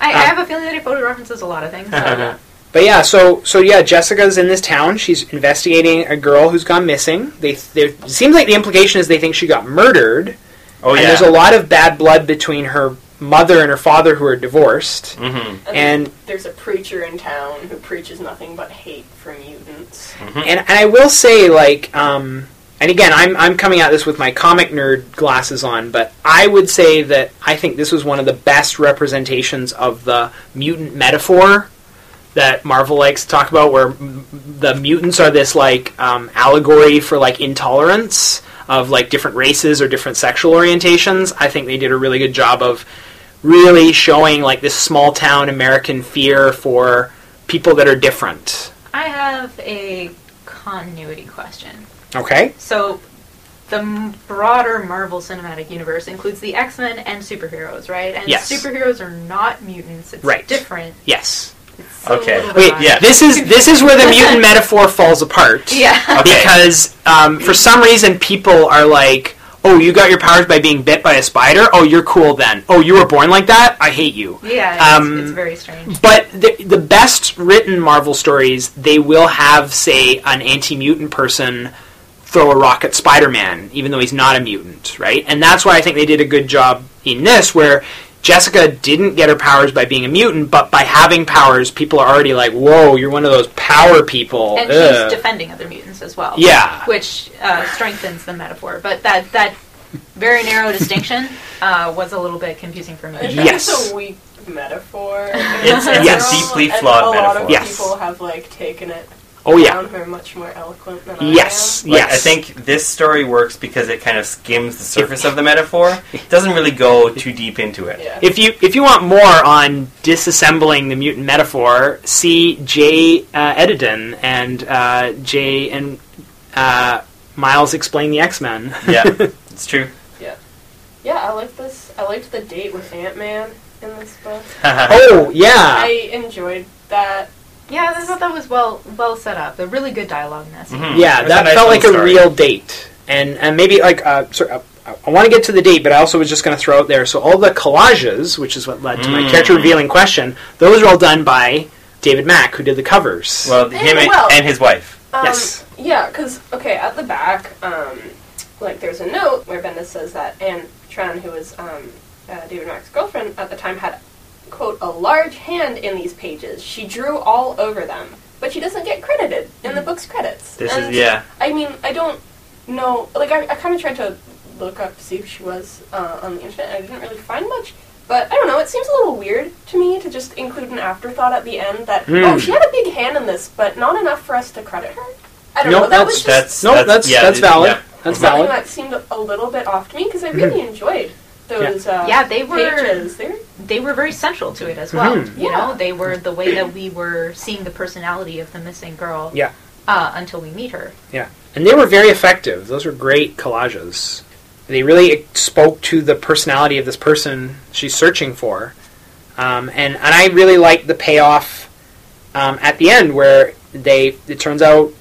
I, I Um, have a feeling that he photo references a lot of things. So yeah. But yeah, so so yeah, Jessica's in this town. She's investigating a girl who's gone missing. They, they it seems like the implication is they think she got murdered. oh and yeah. there's a lot of bad blood between her mother and her father who are divorced. hmm And there's a preacher in town who preaches nothing but hate for mutants. hmm and, and I will say like um and again I'm I'm coming at this with my comic nerd glasses on, but I would say that I think this was one of the best representations of the mutant metaphor that Marvel likes to talk about, where m- the mutants are this like um, allegory for like intolerance of like different races or different sexual orientations. I think they did a really good job of really showing like this small town American fear for people that are different. I have a continuity question. Okay. So, the m- broader Marvel Cinematic Universe includes the X Men and superheroes, right? And Yes. superheroes are not mutants. It's Right. different. Yes. It's Okay. Wait. yeah. This is this is where the mutant metaphor falls apart. Yeah. Okay. Because um, for some reason people are like, "Oh, you got your powers by being bit by a spider. Oh, you're cool then. Oh, you were born like that. I hate you." Yeah, it's, Um, it's very strange. But the, the best written Marvel stories, they will have, say, an anti mutant person throw a rock at Spider Man, even though he's not a mutant, right? And that's why I think they did a good job in this, where Jessica didn't get her powers by being a mutant, but by having powers, people are already like, whoa, you're one of those power people. And Ugh." she's defending other mutants as well. Yeah. Which uh, strengthens the metaphor. But that that very narrow distinction uh, was a little bit confusing for me. I Yes. it's a weak metaphor. It's- it's a general, deeply and flawed a lot metaphor. of Yes. people have like taken it Oh, yeah. down who are much more eloquent than Yes. Like, yes. I think this story works because it kind of skims the surface of the metaphor. It doesn't really go too deep into it. Yeah. If you if you want more on disassembling the mutant metaphor, see Jay uh, Edidin and uh, Jay and uh, Miles explain the X Men. Yeah, it's true. yeah, I like this. I liked the date with Ant Man in this book. oh yeah, I enjoyed that. Yeah, I thought that was well well set up. A really good dialogue in that scene. Mhm. yeah. It That nice felt like a real date, and and maybe like uh, sorry, uh, I want to get to the date, but I also was just going to throw out there. So all the collages, which is what led to my Mm. character revealing question, those are all done by David Mack, who did the covers. Well, him and, well. and his wife. Um, Yes. Yeah, because okay, at the back, um, like there's a note where Bendis says that Anne Tran, who was um, uh, David Mack's girlfriend at the time, had quote a large hand in these pages. She drew all over them, but she doesn't get credited in the book's credits. This And is yeah. I mean, I don't know. Like, I, I kind of tried to look up to see if she was uh, on the internet. and I didn't really find much. But I don't know. It seems a little weird to me to just include an afterthought at the end that Hmm. oh, she had a big hand in this, but not enough for us to credit her. I don't No, know. That that's- was just That's no, that's yeah, that's valid. yeah. That's valid. that seemed a little bit off to me because I really enjoyed those. Uh, Yeah, they were pages. They were very central to it as well. Mhm. You know, they were the way that we were seeing the personality of the missing girl. Yeah. Uh, until we meet her. Yeah, and they were very effective. Those were great collages. They really spoke to the personality of this person she's searching for, um, and and I really liked the payoff um, at the end where they it turns out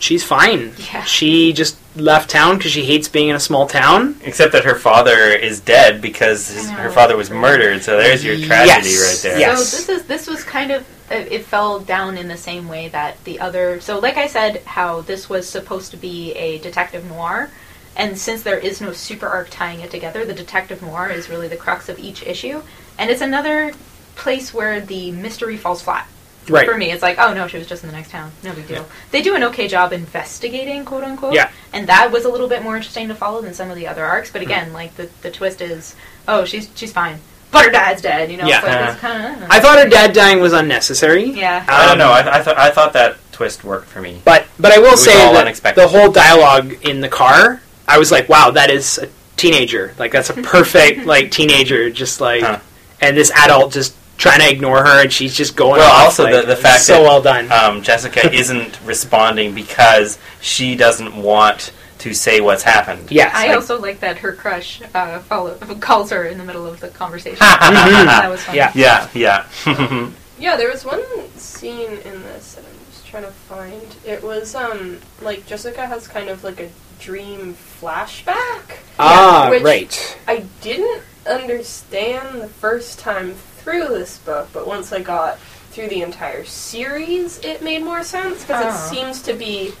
she's fine. Yeah. She just left town because she hates being in a small town. Except that her father is dead because his, her father was murdered. So there's your tragedy Yes. right there. Yes. So this is this was kind of it it fell down in the same way that the other. So like I said, how this was supposed to be a detective noir, and since there is no super arc tying it together, the detective noir is really the crux of each issue, and it's another place where the mystery falls flat. Right. For me, it's like, oh no, she was just in the next town. No big deal. They do an okay job investigating, quote unquote. Yeah. And that was a little bit more interesting to follow than some of the other arcs. But Hmm. again, like the the twist is, oh, she's she's fine. but her dad's dead. You know, Yeah. it's like, Uh, it's kinda, I thought her dad dying was unnecessary. yeah. I don't Um, know. I, I thought I thought that twist worked for me. But but I will say that unexpected. the whole dialogue in the car, I was like, wow, that is a teenager. Like that's a perfect like teenager, just like, Huh. and this adult just trying to ignore her, and she's just going. Well, off, also like, the- the fact so that- well done. Um, Jessica isn't responding because she doesn't want to say what's happened. yes, I like- also like that her crush uh, follow, calls her in the middle of the conversation. Mhm. that was fun. Yeah. Yeah, yeah. Yeah, there was one scene in this that I'm just trying to find. It was um like Jessica has kind of like a dream flashback. ah, which- right. I didn't understand the first time through this book, but once I got through the entire series, it made more sense because Oh. it seems to be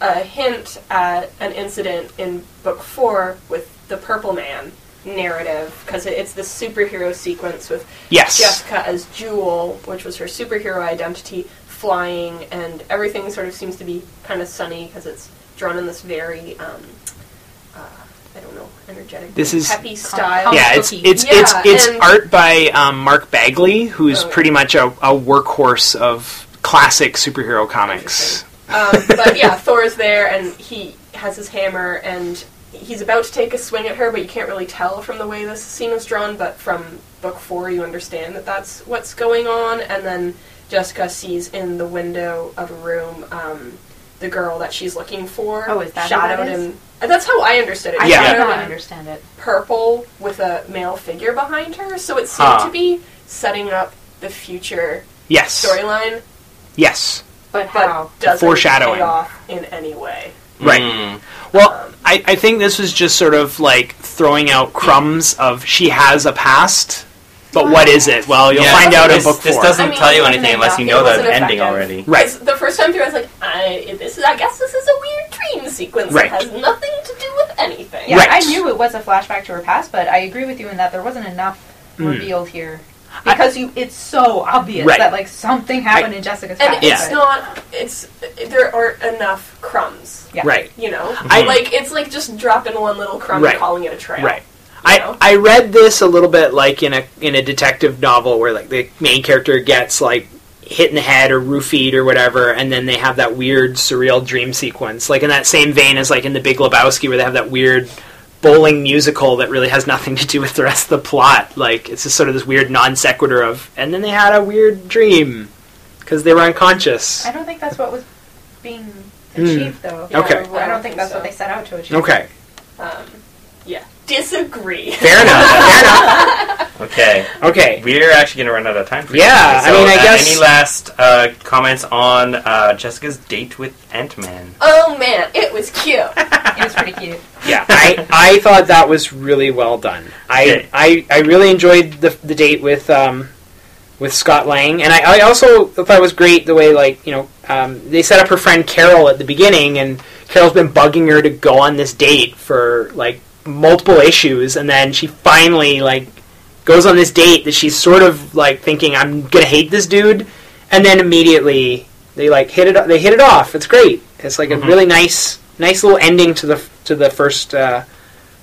a hint at an incident in book four with the Purple Man narrative because it's the superhero sequence with Yes, Jessica as Jewel, which was her superhero identity, flying, and everything sort of seems to be kind of sunny because it's drawn in this very, um, uh, I don't know, energetic, This is- peppy style. yeah, it's it's Yeah, it's it's and- art by um, Mark Bagley, who's Oh, yeah. pretty much a, a workhorse of classic superhero comics. um, but yeah, Thor's there, and he has his hammer, and he's about to take a swing at her, but you can't really tell from the way this scene is drawn. But from book four, you understand that that's what's going on, and then Jessica sees in the window of a room um, the girl that she's looking for. Oh, is that who that shadowed is? in? and That's how I understood it. I Yeah. did Shadowed not understand it. Purple with a male figure behind her, so it seemed Huh. to be setting up the future Yes, storyline, yes, But but how? doesn't Foreshadowing. pay off in any way. right. Mm. Well, Um, I, I think this was just sort of like throwing out crumbs of she has a past, but what is it? Well, you'll Yeah, find out in this, book this doesn't I mean, tell you it anything wasn't unless you enough. know It the wasn't ending effective. already. Right. 'Cause The first time through, I was like, I, this is, I guess this is a weird dream sequence Right. that has nothing to do with anything. Yeah, Right. I knew it was a flashback to her past, but I agree with you in that there wasn't enough Mm. revealed here because you it's so obvious Right. that like something happened in Jessica's And past. it's but- not, it's, there aren't enough crumbs, yeah. Right, you know? I- like, it's like just dropping one little crumb Right. and calling it a trail. right. You I, know? I read this a little bit like in a in a detective novel where like the main character gets like hit in the head or roofied or whatever, and then they have that weird surreal dream sequence, like in that same vein as like in the Big Lebowski where they have that weird bowling musical that really has nothing to do with the rest of the plot. Like it's just sort of this weird non sequitur of, and then they had a weird dream because they were unconscious. I don't think that's what was being Hmm. achieved, though. Okay. I don't think that's so. what they set out to achieve. Okay, Um, yeah. Disagree. fair enough. Fair enough. Okay. Okay. We're actually going to run out of time for Yeah, today. I mean, I uh, guess- Any last uh, comments on uh, Jessica's date with Ant Man? Oh man, it was cute. It was pretty cute. yeah, I, I thought that was really well done. I, Okay. I, I really enjoyed the, the date with um, with Scott Lang, and I, I also thought it was great the way like you know um, they set up her friend Carol at the beginning, and Carol's been bugging her to go on this date for like multiple issues, and then she finally like goes on this date that she's sort of like thinking I'm gonna hate this dude, and then immediately they like hit it they hit it off. It's great. It's like Mhm. a really nice nice little ending to the to the first uh,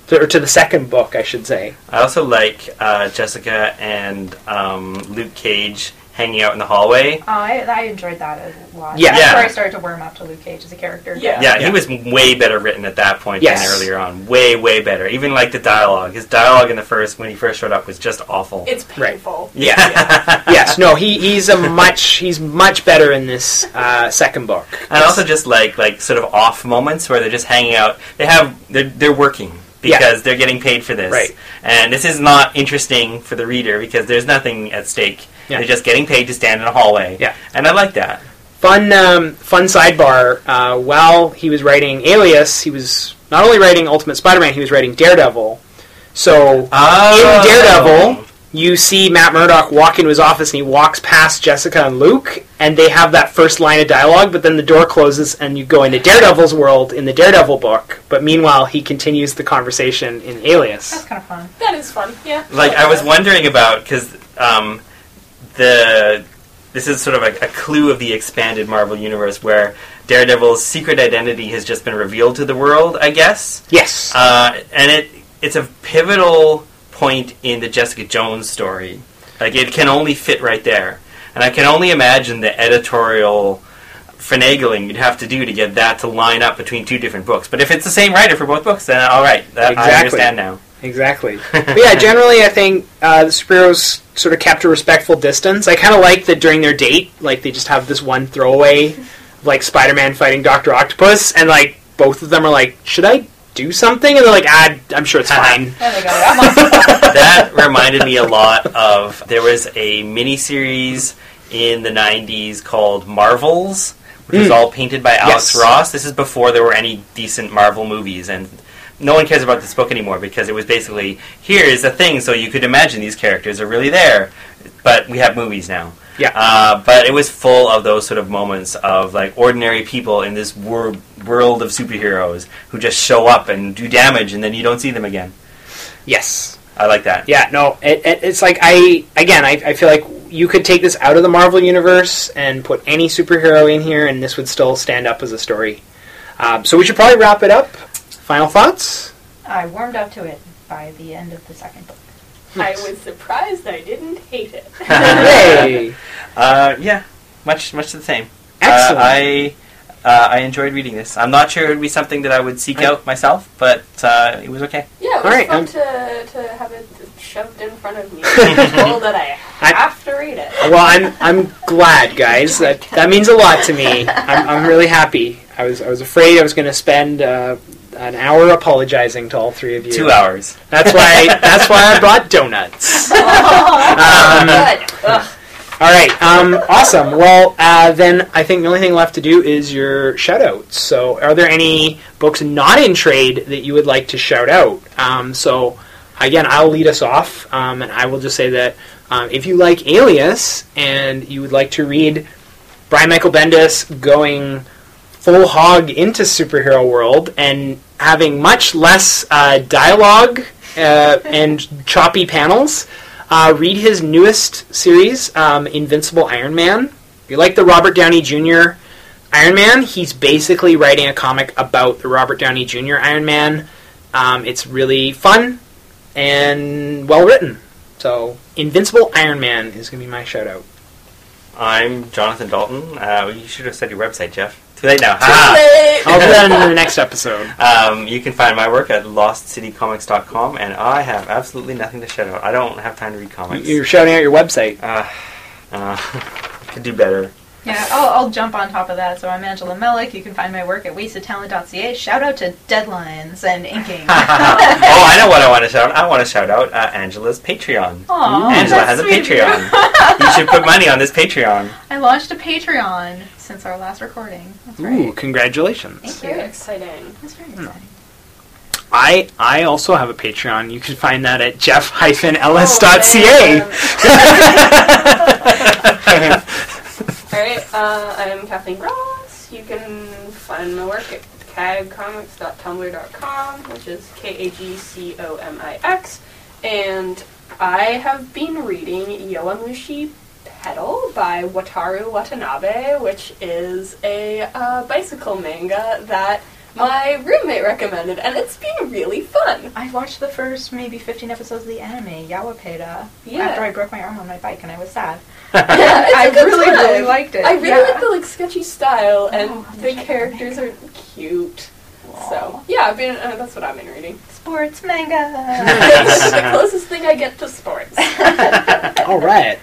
to, or to the second book, I should say. I also like uh, Jessica and um, Luke Cage hanging out in the hallway. Oh, I, I enjoyed that a lot. Yeah. That's Yeah. where I started to warm up to Luke Cage as a character. Yeah. Yeah, Yeah. he was way better written at that point Yes. than earlier on. Way, way better. Even like the dialogue. His dialogue in the first, when he first showed up, was just awful. It's Right. painful. yeah. yes, no, he, he's a much he's much better in this uh, second book. And also just like like sort of off moments where they're just hanging out. They have they're they're working because they're getting paid for this. Right. And this is not interesting for the reader because there's nothing at stake. Yeah. They're just getting paid to stand in a hallway. Yeah. And I like that. fun um, fun sidebar. Uh, while he was writing Alias, he was not only writing Ultimate Spider-Man, he was writing Daredevil. So Oh. in Daredevil, you see Matt Murdock walk into his office, and he walks past Jessica and Luke, and they have that first line of dialogue. But then the door closes, and you go into Daredevil's world in the Daredevil book. But meanwhile, he continues the conversation in Alias. That's kind of fun. That is fun. Yeah. Like I was wondering about because um, the this is sort of a, a clue of the expanded Marvel universe where Daredevil's secret identity has just been revealed to the world. I guess. Yes. Uh, and it it's a pivotal point in the Jessica Jones story. Like it can only fit right there, and I can only imagine the editorial finagling you'd have to do to get that to line up between two different books. But if it's the same writer for both books, then all right, that, I understand now. Exactly. but yeah, generally, I think uh, the superheroes sort of kept a respectful distance. I kind of like that during their date, like they just have this one throwaway, of, like Spider-Man fighting Doctor Octopus, and like both of them are like, "Should I do something?" And they're like, "Ah, I'm sure it's fine." There they go. That reminded me a lot of there was a miniseries in the 90s called Marvels, which was Mm. all painted by Alex Yes. Ross. This is before there were any decent Marvel movies, and no one cares about this book anymore because it was basically here's the thing, so you could imagine these characters are really there, but we have movies now. Yeah. Uh, but it was full of those sort of moments of like ordinary people in this wor- world of superheroes who just show up and do damage, and then you don't see them again. Yes. I like that. Yeah. No. It, it, it's like I again. I, I feel like you could take this out of the Marvel universe and put any superhero in here, and this would still stand up as a story. Um, so we should probably wrap it up. Final thoughts? I warmed up to it by the end of the second book. I was surprised I didn't hate it. Yay! Uh, yeah, much much the same. Excellent. Uh, I uh, I enjoyed reading this. I'm not sure it would be something that I would seek I- out myself, but uh, it was okay. Yeah, it was All right, fun um, to, to have it shoved in front of me. and told that I I- have to read it. Well, I'm I'm glad, guys. That that means a lot to me. I'm, I'm really happy. I was I was afraid I was going to spend uh, an hour apologizing to all three of you. Two hours. That's why that's why I brought donuts. Oh, Um, good. All right, um, awesome. Well, uh, then I think the only thing left to do is your shout outs. So, are there any books not in trade that you would like to shout out? Um, so, again, I'll lead us off, um, and I will just say that um, if you like Alias and you would like to read Brian Michael Bendis going full hog into superhero world and having much less uh, dialogue uh, and choppy panels, uh, read his newest series, um, Invincible Iron Man. If you like the Robert Downey Jr. Iron Man, he's basically writing a comic about the Robert Downey Jr. Iron Man. Um, it's really fun and well written. So, Invincible Iron Man is going to be my shout out. I'm Jonathan Dalton. Uh, you should have said your website, Jeff. Too late now. Too late. I'll do that in the next episode. Um, you can find my work at lostcitycomics.com, and I have absolutely nothing to shout out. I don't have time to read comics. You're shouting out your website. Uh, uh, could do better. Yeah, I'll, I'll jump on top of that. So I'm Angela Melick. You can find my work at wastedtalent.ca. Shout out to deadlines and inking. oh, I know what I want to shout out. I want to shout out uh, Angela's Patreon. Aw, Angela has a sweet you. Patreon. you should put money on this Patreon. I launched a Patreon since our last recording. That's right. Ooh, congratulations. Thank Very you. exciting. That's very Hmm. exciting. I I also have a Patreon. You can find that at Oh, jeff-ellis.ca. man. Alright, uh, I'm Kathleen Ross. You can find my work at kagcomix.tumblr.com, which is K-A-G-C-O-M-I-X. And I have been reading Yowamushi Pedal by Wataru Watanabe, which is a uh, bicycle manga that my roommate recommended, and it's been really fun. I watched the first maybe 15 episodes of the anime, Yowapeda, Yeah. after I broke my arm on my bike and I was sad. Yeah, it's I a good really, time. really liked it. I really yeah. like the like sketchy style, and Oh, the check the characters are cute. So yeah, I've been uh, that's what I've been reading. Sports manga! the closest thing I get to sports. All right.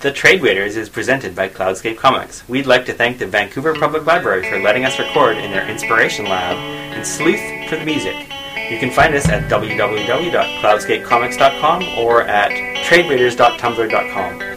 The Trade Waiters is presented by Cloudscape Comics. We'd like to thank the Vancouver Public Library for letting us record in their Inspiration Lab and Sleuth for the music. You can find us at www.cloudscapecomics.com or at tradewaiters.tumblr.com.